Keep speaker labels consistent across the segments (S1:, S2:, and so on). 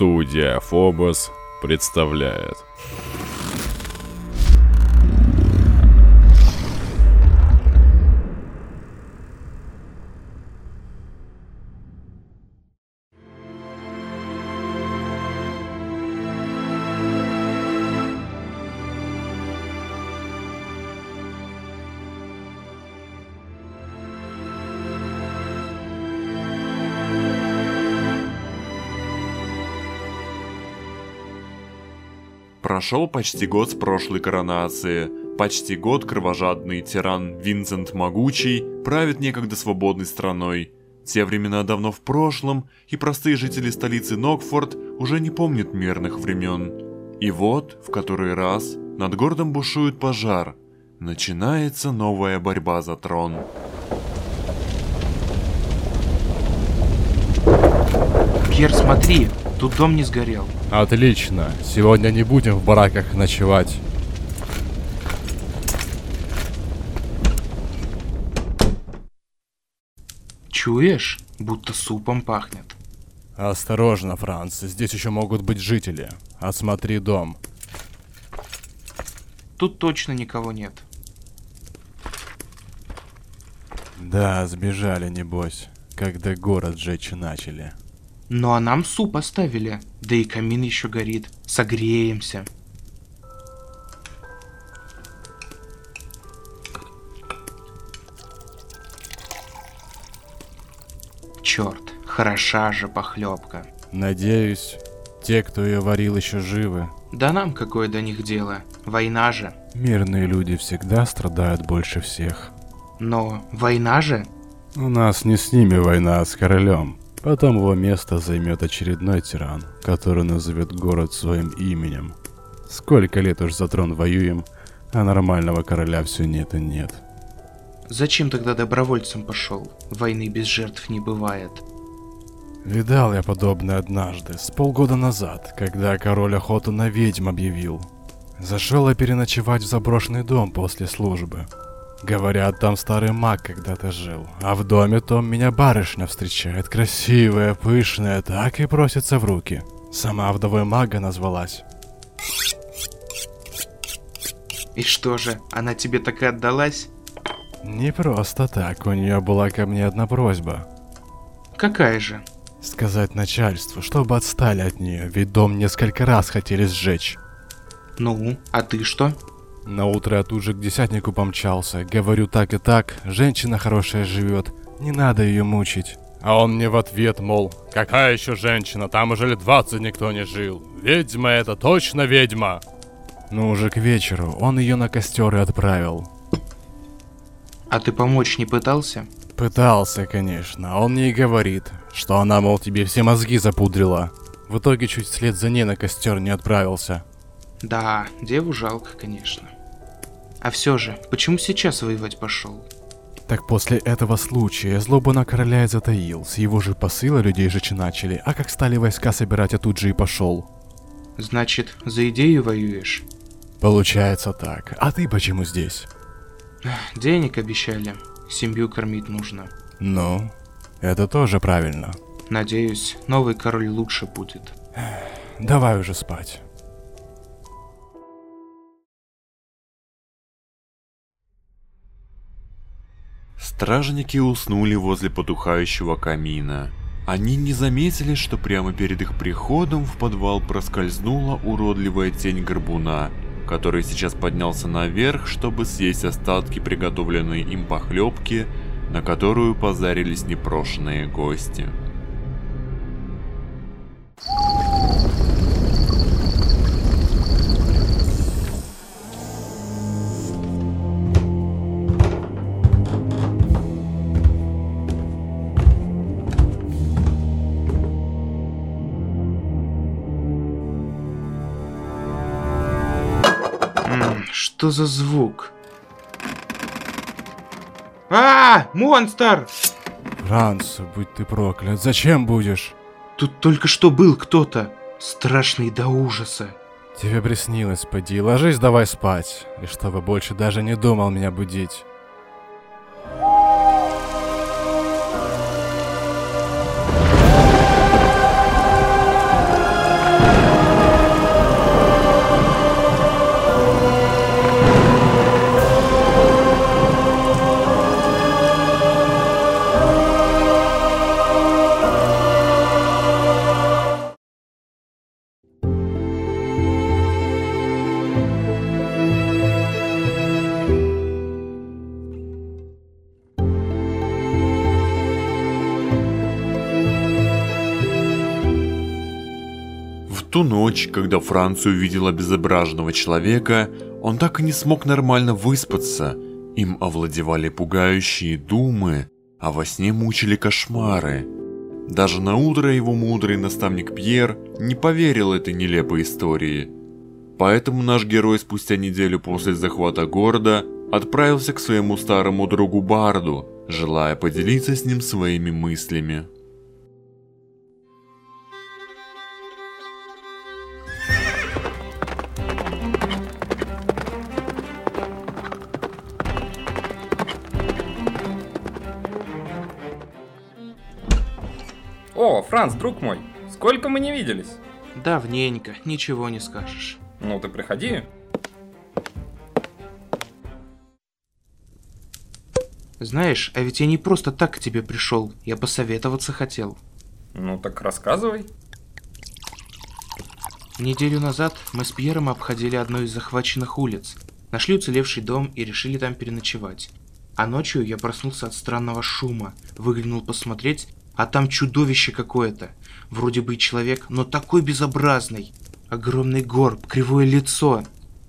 S1: Студия Фобос представляет.
S2: Прошел почти год с прошлой коронации. Почти год кровожадный тиран Винсент Могучий правит некогда свободной страной. Те времена давно в прошлом, и простые жители столицы Нокфорд уже не помнят мирных времен. И вот, в который раз, над городом бушует пожар. Начинается новая борьба за трон.
S3: Пьер, смотри, тут дом не сгорел.
S1: Отлично. Сегодня не будем в бараках ночевать.
S3: Чуешь? Будто супом пахнет.
S1: Осторожно, Франц, здесь еще могут быть жители. Осмотри дом.
S3: Тут точно никого нет.
S1: Да, сбежали, небось, когда город жечь начали.
S3: Ну а нам суп оставили. Да и камин еще горит. Согреемся. Черт, хороша же похлебка.
S1: Надеюсь, те, кто ее варил, еще живы.
S3: Да нам какое до них дело? Война же.
S1: Мирные люди всегда страдают больше всех.
S3: Но война же?
S1: У нас не с ними война, а с королем. Потом его место займет очередной тиран, который назовет город своим именем. Сколько лет уж за трон воюем, а нормального короля все нет и нет.
S3: Зачем тогда добровольцем пошел? Войны без жертв не бывает.
S1: Видал я подобное однажды, с полгода назад, когда король охоту на ведьм объявил. Зашел я переночевать в заброшенный дом после службы. Говорят, там старый маг когда-то жил, а в доме том меня барышня встречает, красивая, пышная, так и просится в руки. Сама вдовой мага назвалась.
S3: И что же, она тебе так и отдалась?
S1: Не просто так, у нее была ко мне одна просьба.
S3: Какая же?
S1: Сказать начальству, чтобы отстали от нее, ведь дом несколько раз хотели сжечь.
S3: Ну, а ты что?
S1: На утро я тут же к десятнику помчался. Говорю так и так, женщина хорошая живет, не надо ее мучить. А он мне в ответ, мол, какая еще женщина, там уже лет 20 никто не жил. Ведьма это точно ведьма. Ну уже к вечеру он ее на костер и отправил.
S3: А ты помочь не пытался?
S1: Пытался, конечно, а он мне и говорит, что она, мол, тебе все мозги запудрила. В итоге чуть вслед за ней на костер не отправился.
S3: Да, деву жалко, конечно. А все же, почему сейчас воевать пошел?
S1: Так после этого случая злоба на короля и затаил, с его же посыла людей жечь начали, а как стали войска собирать, я тут же и пошел.
S3: Значит, за идею воюешь?
S1: Получается так. А ты почему здесь?
S3: Денег обещали, семью кормить нужно.
S1: Ну, это тоже правильно.
S3: Надеюсь, новый король лучше будет.
S1: Давай уже спать.
S2: Стражники уснули возле потухающего камина. Они не заметили, что прямо перед их приходом в подвал проскользнула уродливая тень горбуна, который сейчас поднялся наверх, чтобы съесть остатки приготовленной им похлебки, на которую позарились непрошенные гости.
S3: Что за звук? А, монстр!
S1: Франц, будь ты проклят, зачем будешь?
S3: Тут только что был кто-то, страшный до ужаса.
S1: Тебе приснилось, поди, ложись давай спать, и чтобы больше даже не думал меня будить.
S2: Ту ночь, когда Франция увидела безобразного человека, он так и не смог нормально выспаться. Им овладевали пугающие думы, а во сне мучили кошмары. Даже на утро его мудрый наставник Пьер не поверил этой нелепой истории. Поэтому наш герой спустя неделю после захвата города отправился к своему старому другу Барду, желая поделиться с ним своими мыслями.
S4: Франц, друг мой, сколько мы не виделись?
S3: Давненько, ничего не скажешь.
S4: Ну ты приходи.
S3: Знаешь, а ведь я не просто так к тебе пришел, я посоветоваться хотел.
S4: Ну так рассказывай.
S3: Неделю назад мы с Пьером обходили одну из захваченных улиц, нашли уцелевший дом и решили там переночевать. А ночью я проснулся от странного шума, выглянул посмотреть, а там чудовище какое-то. Вроде бы и человек, но такой безобразный. Огромный горб, кривое лицо.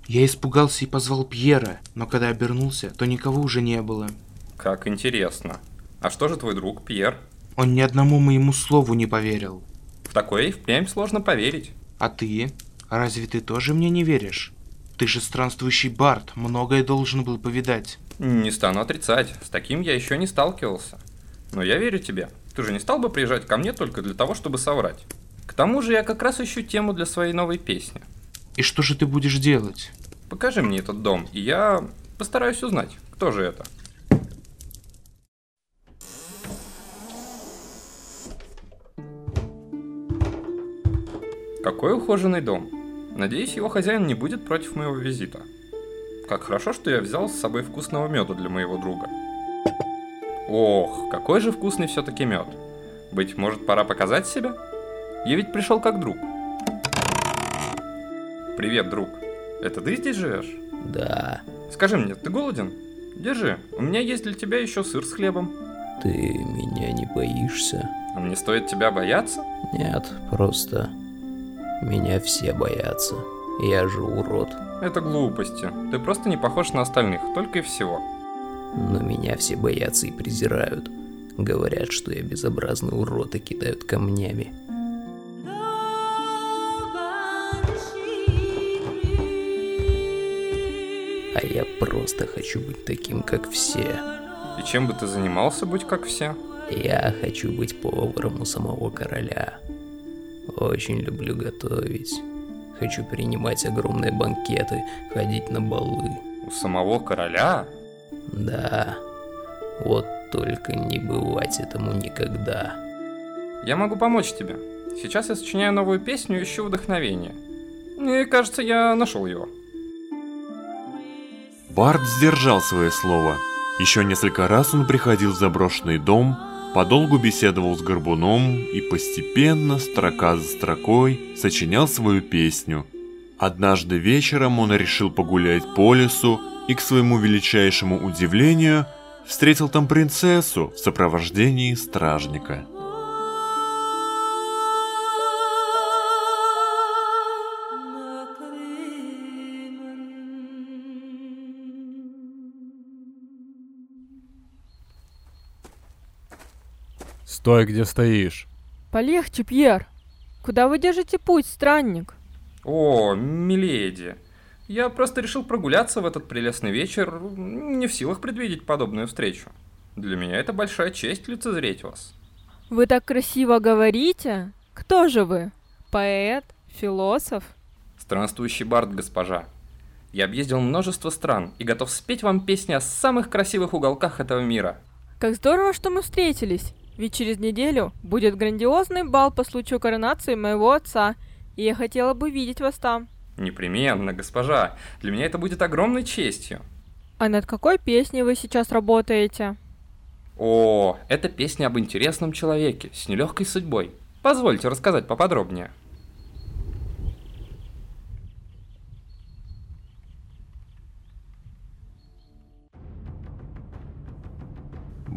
S3: Я испугался и позвал Пьера, но когда обернулся, то никого уже не было.
S4: Как интересно. А что же твой друг, Пьер?
S3: Он ни одному моему слову не поверил.
S4: В такое и впрямь сложно поверить.
S3: А ты? Разве ты тоже мне не веришь? Ты же странствующий бард, многое должен был повидать.
S4: Не стану отрицать, с таким я еще не сталкивался. Но я верю тебе. Ты же не стал бы приезжать ко мне только для того, чтобы соврать. К тому же я как раз ищу тему для своей новой песни.
S3: И что же ты будешь делать?
S4: Покажи мне этот дом, и я постараюсь узнать, кто же это. Какой ухоженный дом. Надеюсь, его хозяин не будет против моего визита. Как хорошо, что я взял с собой вкусного меда для моего друга. Ох, какой же вкусный все-таки мед. Быть может, пора показать себя? Я ведь пришел как друг. Привет, друг. Это ты здесь живешь?
S5: Да,
S4: Скажи мне, ты голоден? Держи, у меня есть для тебя еще сыр с хлебом.
S5: ты меня не боишься?
S4: А мне стоит тебя бояться?
S5: Нет, просто меня все боятся. Я же урод.
S4: Это глупости. Ты просто не похож на остальных, только и всего.
S5: Но меня все боятся и презирают. Говорят, что я безобразный урод и кидают камнями. А я просто хочу быть таким, как все.
S4: И чем бы ты занимался, будь как все?
S5: Я хочу быть поваром у самого короля. Очень люблю готовить. Хочу принимать огромные банкеты, ходить на балы.
S4: У самого короля?
S5: Да, вот только не бывать этому никогда.
S4: Я могу помочь тебе. Сейчас я сочиняю новую песню и ищу вдохновение. Мне кажется, я нашел его.
S2: Барт сдержал свое слово. Еще несколько раз он приходил в заброшенный дом, подолгу беседовал с Горбуном и постепенно, строка за строкой, сочинял свою песню. Однажды вечером он решил погулять по лесу и, к своему величайшему удивлению, встретил там принцессу в сопровождении стражника.
S1: Стой, где стоишь.
S6: Полегче, Пьер. Куда вы держите путь, странник?
S4: О, миледи. Я просто решил прогуляться в этот прелестный вечер, не в силах предвидеть подобную встречу. Для меня это большая честь лицезреть вас.
S6: Вы так красиво говорите. Кто же вы? Поэт? Философ?
S4: Странствующий бард, госпожа. Я объездил множество стран и готов спеть вам песни о самых красивых уголках этого мира.
S6: Как здорово, что мы встретились. Ведь через неделю будет грандиозный бал по случаю коронации моего отца, и я хотела бы видеть вас там.
S4: Непременно, госпожа. Для меня это будет огромной честью.
S6: А над какой песней вы сейчас работаете?
S4: О, это песня об интересном человеке с нелегкой судьбой. Позвольте рассказать поподробнее.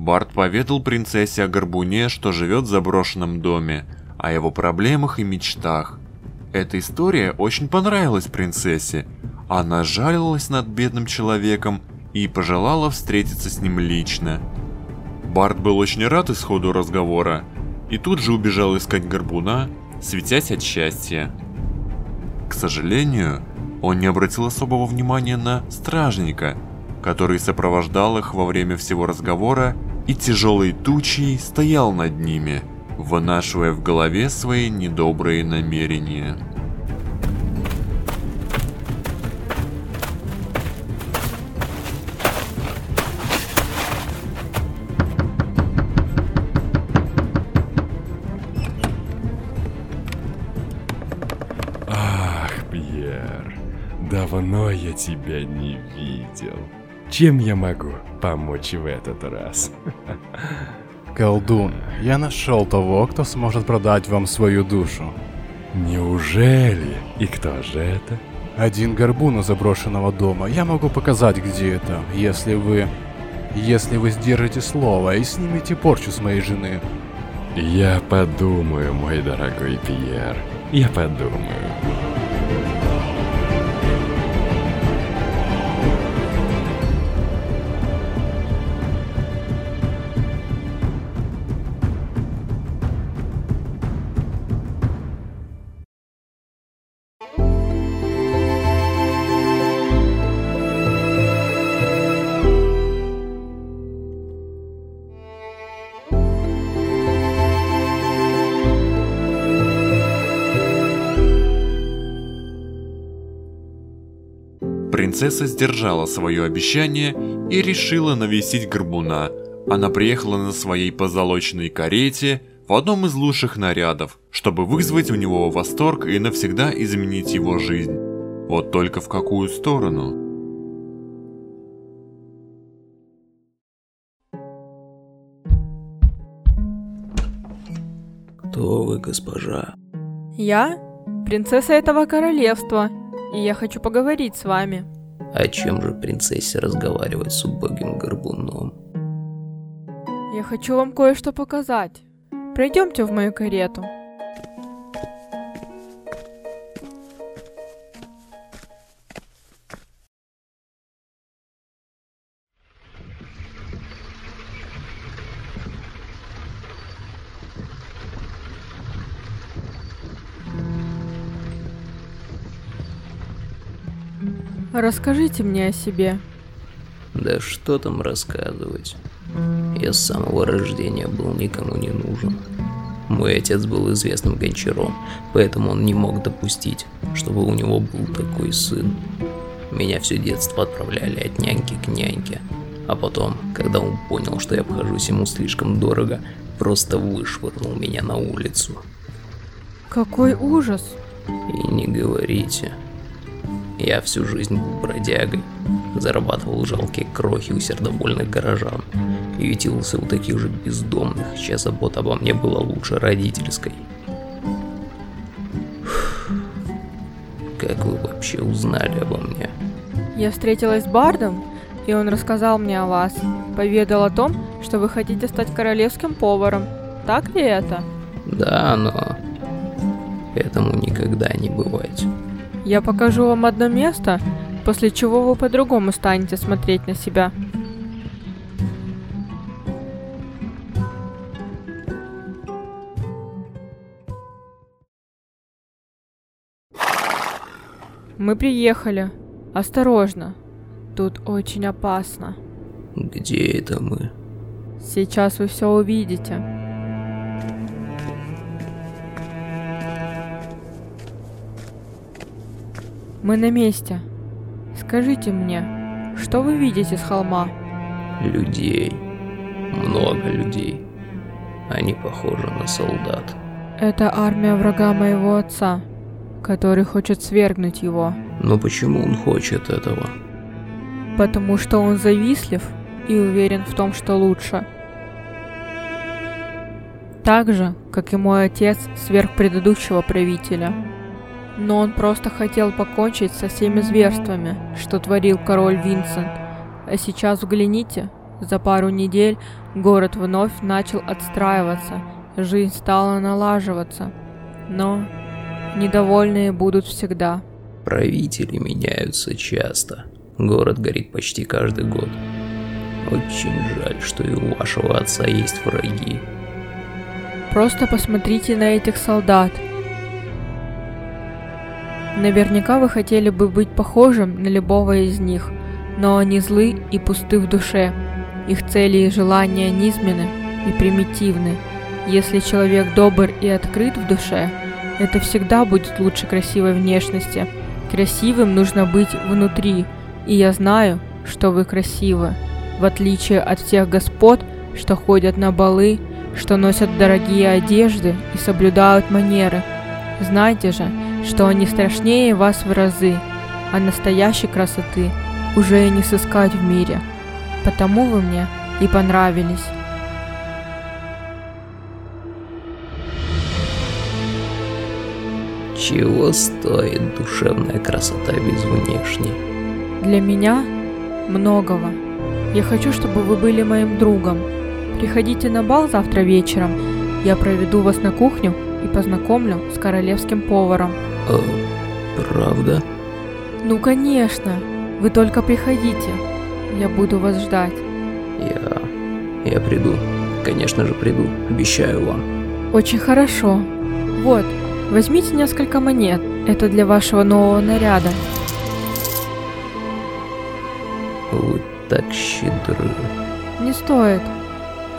S2: Барт поведал принцессе о Горбуне, что живет в заброшенном доме, о его проблемах и мечтах. Эта история очень понравилась принцессе. Она жалилась над бедным человеком и пожелала встретиться с ним лично. Барт был очень рад исходу разговора и тут же убежал искать горбуна, светясь от счастья. К сожалению, он не обратил особого внимания на стражника, который сопровождал их во время всего разговора и тяжелой тучей стоял над ними, вынашивая в голове свои недобрые намерения.
S7: Ах, Пьер, давно я тебя не видел. Чем я могу помочь в этот раз?
S1: Колдун, я нашел того, кто сможет продать вам свою душу.
S7: Неужели? И кто же это?
S1: Один горбун у заброшенного дома. Я могу показать, где это, если вы... Если вы сдержите слово и снимете порчу с моей жены.
S7: Я подумаю, мой дорогой Пьер. Я подумаю.
S2: Принцесса сдержала свое обещание и решила навестить горбуна. Она приехала на своей позолоченной карете в одном из лучших нарядов, чтобы вызвать у него восторг и навсегда изменить его жизнь. Вот только в какую сторону?
S5: Кто вы, госпожа?
S6: Я принцесса этого королевства, и я хочу поговорить с вами.
S5: О чем же принцессе разговаривать с убогим горбуном?
S6: Я хочу вам кое-что показать. Пройдемте в мою карету. Расскажите мне о себе.
S5: Да что там рассказывать? Я с самого рождения был никому не нужен. Мой отец был известным гончаром, поэтому он не мог допустить, чтобы у него был такой сын. Меня все детство отправляли от няньки к няньке. А потом, когда он понял, что я обхожусь ему слишком дорого, просто вышвырнул меня на улицу.
S6: Какой ужас!
S5: И не говорите. Я всю жизнь был бродягой, зарабатывал жалкие крохи у сердобольных горожан и ютился у таких же бездомных, чья забота обо мне была лучше родительской. Как вы вообще узнали обо мне?
S6: Я встретилась с Бардом, и он рассказал мне о вас. Поведал о том, что вы хотите стать королевским поваром. Так ли это?
S5: Да, но этому никогда не бывать.
S6: Я покажу вам одно место, после чего вы по-другому станете смотреть на себя. Мы приехали. Осторожно. Тут очень опасно.
S5: Где это мы?
S6: Сейчас вы все увидите. Мы на месте. Скажите мне, что вы видите с холма?
S5: Людей. Много людей. Они похожи на солдат.
S6: Это армия врага моего отца, который хочет свергнуть его.
S5: Но почему он хочет этого?
S6: Потому что он завистлив и уверен в том, что лучше. Так же, как и мой отец сверх предыдущего правителя. Но он просто хотел покончить со всеми зверствами, что творил король Винсент. А сейчас взгляните, за пару недель город вновь начал отстраиваться, жизнь стала налаживаться. Но недовольные будут всегда.
S5: Правители меняются часто. Город горит почти каждый год. Очень жаль, что и у вашего отца есть враги.
S6: Просто посмотрите на этих солдат. Наверняка вы хотели бы быть похожим на любого из них, но они злы и пусты в душе. Их цели и желания низменны и примитивны. Если человек добр и открыт в душе, это всегда будет лучше красивой внешности. Красивым нужно быть внутри, и я знаю, что вы красивы, в отличие от всех господ, что ходят на балы, что носят дорогие одежды и соблюдают манеры. Знайте же, что они страшнее вас в разы, а настоящей красоты уже и не сыскать в мире. Потому вы мне и понравились.
S5: Чего стоит душевная красота без внешней?
S6: Для меня многого. Я хочу, чтобы вы были моим другом. Приходите на бал завтра вечером. Я проведу вас на кухню и познакомлю с королевским поваром.
S5: Э, правда?
S6: Ну, конечно. Вы только приходите. Я буду вас ждать.
S5: Я... я приду. Конечно же приду. Обещаю вам.
S6: Очень хорошо. Вот, возьмите несколько монет. Это для вашего нового наряда.
S5: Вы так щедры.
S6: Не стоит.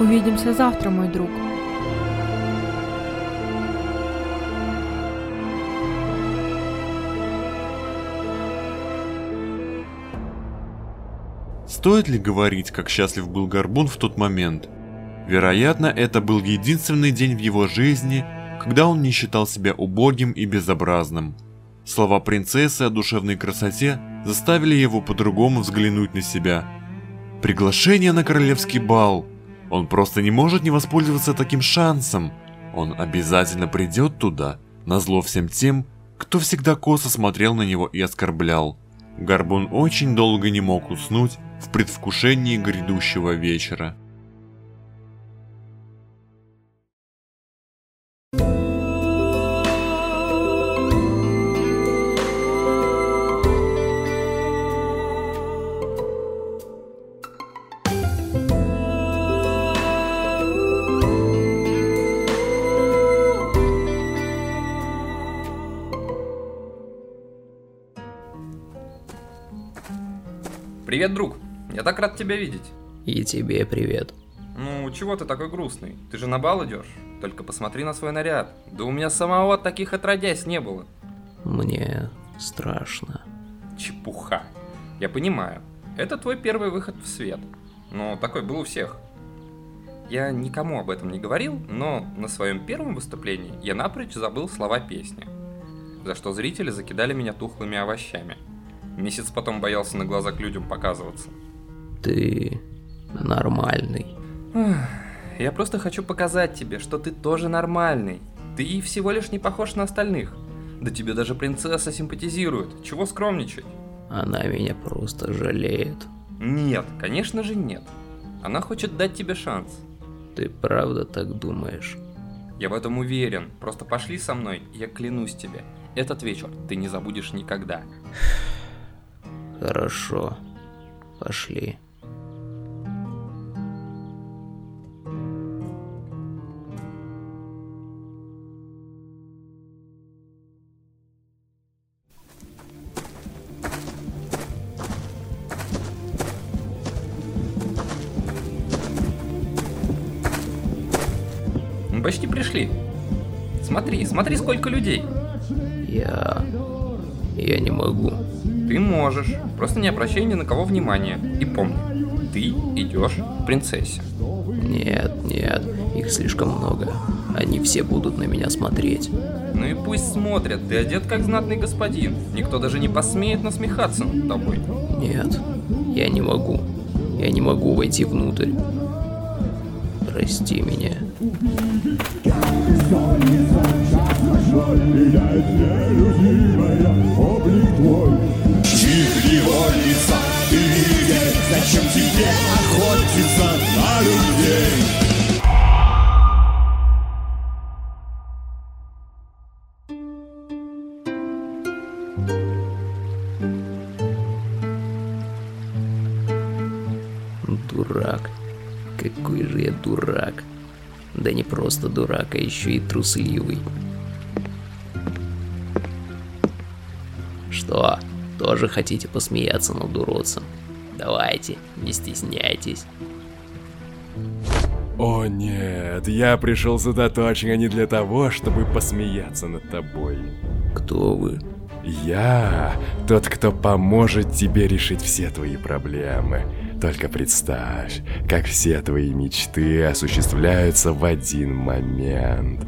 S6: Увидимся завтра, мой друг.
S2: Стоит ли говорить, как счастлив был Горбун в тот момент? Вероятно, это был единственный день в его жизни, когда он не считал себя убогим и безобразным. Слова принцессы о душевной красоте заставили его по-другому взглянуть на себя. Приглашение на королевский бал. Он просто не может не воспользоваться таким шансом. Он обязательно придет туда, назло всем тем, кто всегда косо смотрел на него и оскорблял. Горбун очень долго не мог уснуть в предвкушении грядущего вечера.
S4: Так рад тебя видеть.
S5: И тебе привет.
S4: Ну, чего ты такой грустный? Ты же на бал идешь. Только посмотри на свой наряд. Да у меня самого таких отродясь не было.
S5: Мне страшно.
S4: Чепуха. Я понимаю. Это твой первый выход в свет. Но такой был у всех. Я никому об этом не говорил, но на своем первом выступлении я напрочь забыл слова песни. За что зрители закидали меня тухлыми овощами. Месяц потом боялся на глаза к людям показываться.
S5: Ты нормальный.
S4: Я просто хочу показать тебе, что ты тоже нормальный. Ты всего лишь не похож на остальных. Да тебе даже принцесса симпатизирует. Чего скромничать?
S5: Она меня просто жалеет.
S4: Нет, конечно же нет. Она хочет дать тебе шанс.
S5: Ты правда так думаешь?
S4: Я в этом уверен. Просто пошли со мной, я клянусь тебе. Этот вечер ты не забудешь никогда.
S5: Хорошо. Пошли.
S4: Смотри, смотри, сколько людей.
S5: Я... Я не могу.
S4: Ты можешь. Просто не обращай ни на кого внимания. И помни, ты идешь к принцессе.
S5: Нет, нет, их слишком много. Они все будут на меня смотреть.
S4: Ну и пусть смотрят, ты одет как знатный господин. Никто даже не посмеет насмехаться над тобой.
S5: Нет, я не могу. Я не могу войти внутрь. Прости меня.
S8: Зачем тебе охотиться на людей?
S5: Дурак, а еще и трусливый. Что, тоже хотите посмеяться над уродцем? Давайте, не стесняйтесь.
S7: О нет, я пришел сюда точно не для того, чтобы посмеяться над тобой.
S5: Кто вы?
S7: Я тот, кто поможет тебе решить все твои проблемы. Только представь, как все твои мечты осуществляются в один момент.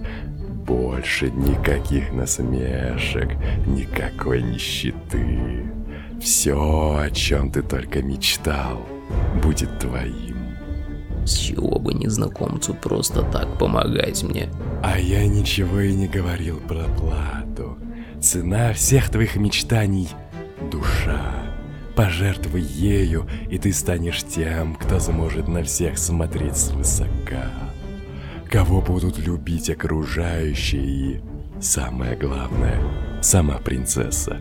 S7: Больше никаких насмешек, никакой нищеты. Все, о чем ты только мечтал, будет твоим.
S5: С чего бы незнакомцу просто так помогать мне?
S7: А я ничего и не говорил про плату. Цена всех твоих мечтаний — душа. Пожертвуй ею, и ты станешь тем, кто сможет на всех смотреть свысока. Кого будут любить окружающие и, самое главное, сама принцесса.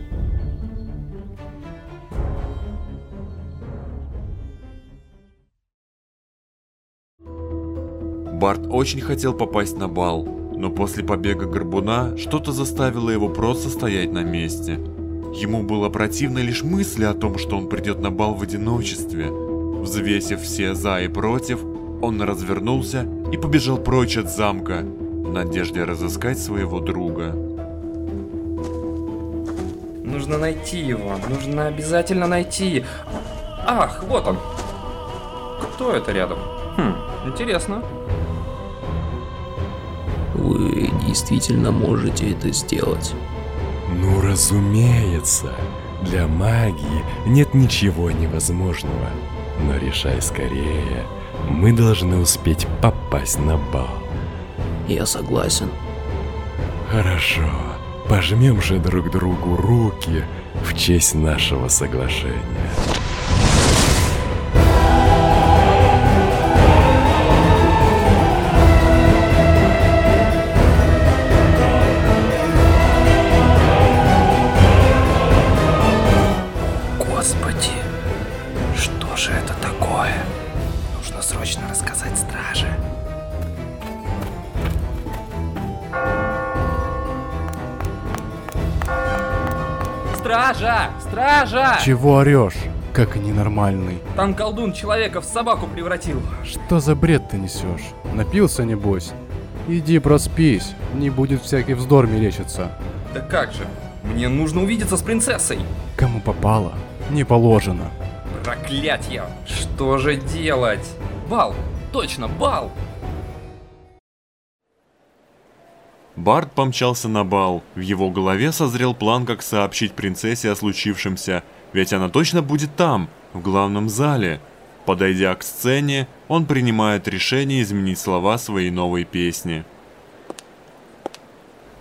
S2: Барт очень хотел попасть на бал, но после побега Горбуна что-то заставило его просто стоять на месте. Ему было противно лишь мысли о том, что он придет на бал в одиночестве. Взвесив все «за» и «против», он развернулся и побежал прочь от замка, в надежде разыскать своего друга.
S4: Нужно найти его, нужно обязательно найти. Ах, вот он. Кто это рядом? Хм, интересно.
S5: Вы действительно можете это сделать?
S7: Ну, разумеется. Для магии нет ничего невозможного. Но решай скорее. Мы должны успеть попасть на бал.
S5: Я согласен.
S7: Хорошо. Пожмем же друг другу руки в честь нашего соглашения.
S1: Чего орешь, как ненормальный?
S4: Там колдун человека в собаку превратил.
S1: Что за бред ты несешь? Напился, небось? Иди проспись, не будет всякий вздор мерещиться.
S4: Да как же? Мне нужно увидеться с принцессой.
S1: Кому попало, не положено.
S4: Проклятье! Что же делать? Бал! Точно, бал!
S2: Барт помчался на бал. В его голове созрел план, как сообщить принцессе о случившемся, ведь она точно будет там, в главном зале. Подойдя к сцене, он принимает решение изменить слова своей новой песни.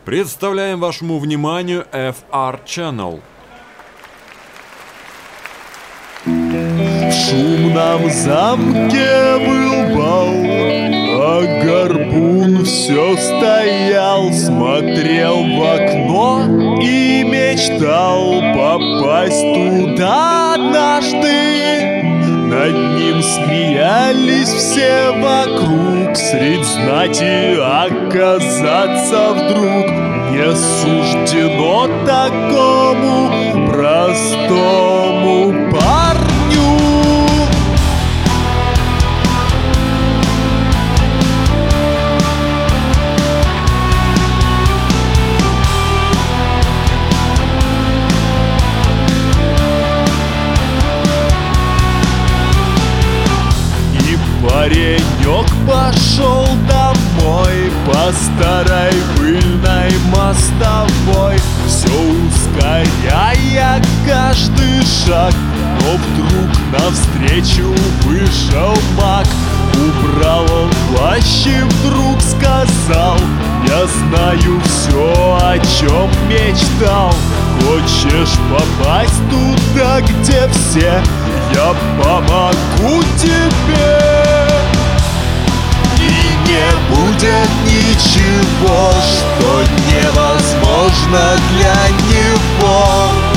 S2: Представляем вашему вниманию FR Channel.
S8: В шумном замке был бал, а горбун все стоял, смотрел в окно и мечтал попасть туда однажды. Над ним смеялись все вокруг, средь знати оказаться вдруг не суждено такому простому шаг Но вдруг навстречу вышел маг. Убрал он плащ и вдруг сказал Я знаю все, о чем мечтал. Хочешь попасть туда, где все? Я помогу тебе и не будет ничего, что невозможно для него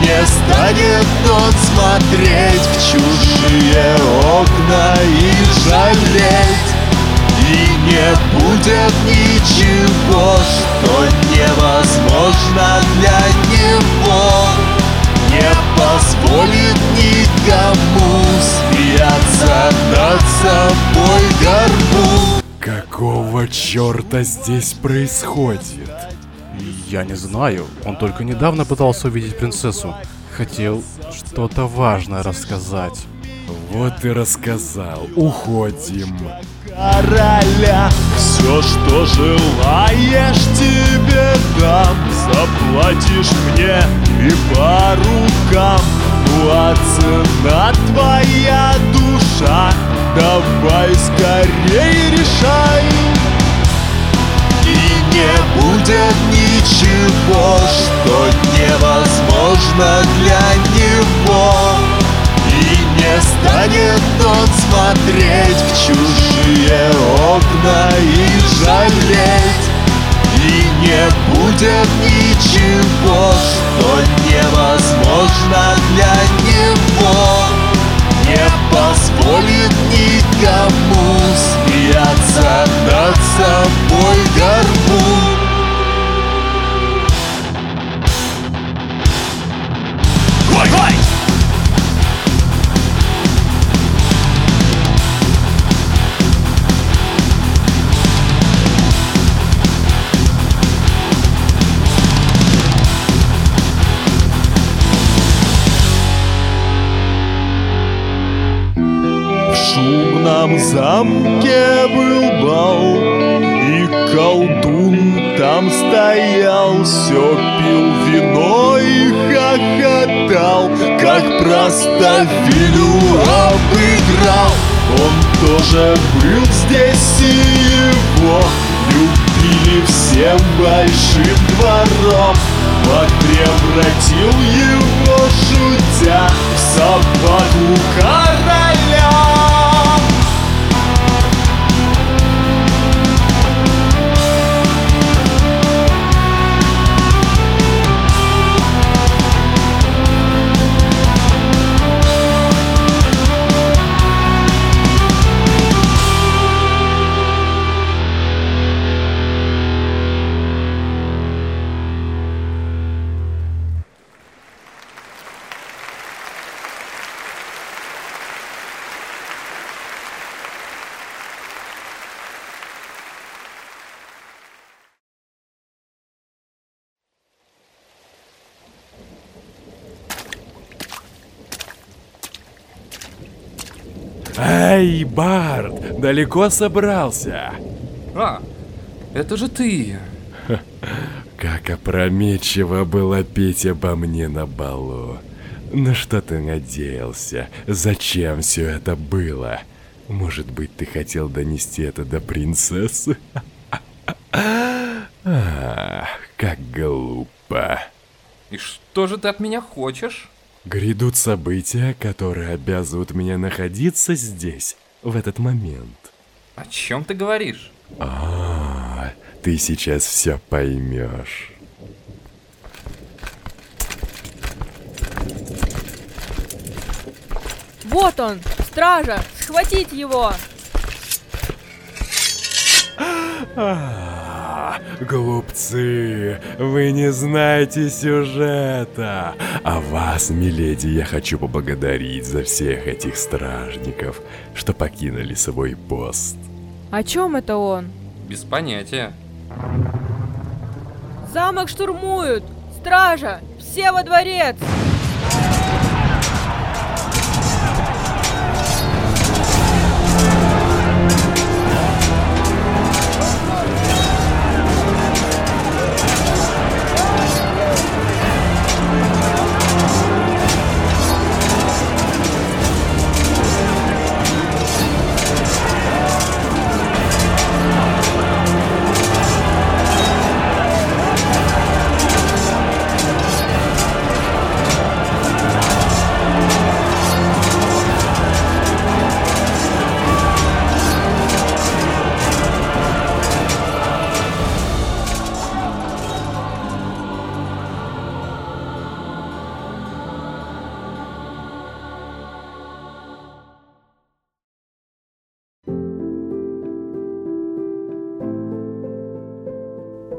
S8: не станет он смотреть в чужие окна и жалеть. И не будет ничего, что невозможно для него. Не позволит никому смеяться над собой горбу.
S7: Какого черта здесь происходит?
S1: Я не знаю, он только недавно пытался увидеть принцессу. Хотел что-то важное рассказать.
S7: Вот и рассказал. Уходим.
S8: короля Все, что желаешь, тебе дам Заплатишь мне и по рукам Ну а цена твоя душа Давай скорее решай не будет ничего, что невозможно для него. И не станет он смотреть в чужие окна и жалеть. И не будет ничего, Он тоже был здесь и его? Любили всем большим двором. Вот превратил его, шутя, в собаку короля
S7: Эй, Барт, далеко собрался?
S4: А, это же ты.
S7: Как опрометчиво было петь обо мне на балу. На что ты надеялся? Зачем все это было? Может быть, ты хотел донести это до принцессы? Ах, как глупо.
S4: И что же ты от меня хочешь?
S7: Грядут события, которые обязывают меня находиться здесь, в этот момент.
S4: О чем ты говоришь?
S7: А, ты сейчас все поймешь.
S6: Вот он! Стража! Схватить его!
S7: А, Глупцы, вы не знаете сюжета. А вас, миледи, я хочу поблагодарить за всех этих стражников, что покинули свой пост.
S6: О чем это он?
S4: Без понятия.
S6: Замок штурмуют! Стража! Все во дворец!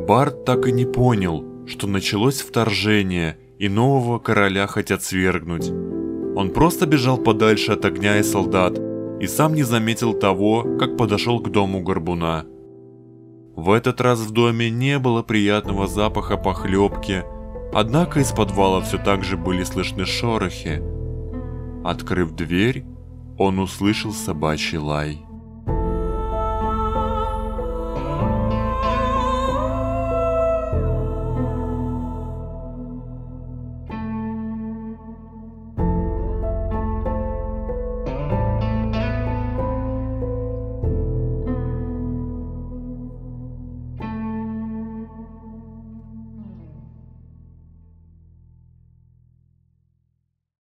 S2: Барт так и не понял, что началось вторжение и нового короля хотят свергнуть. Он просто бежал подальше от огня и солдат и сам не заметил того, как подошел к дому горбуна. В этот раз в доме не было приятного запаха похлебки, однако из подвала все так же были слышны шорохи. Открыв дверь, он услышал собачий лай.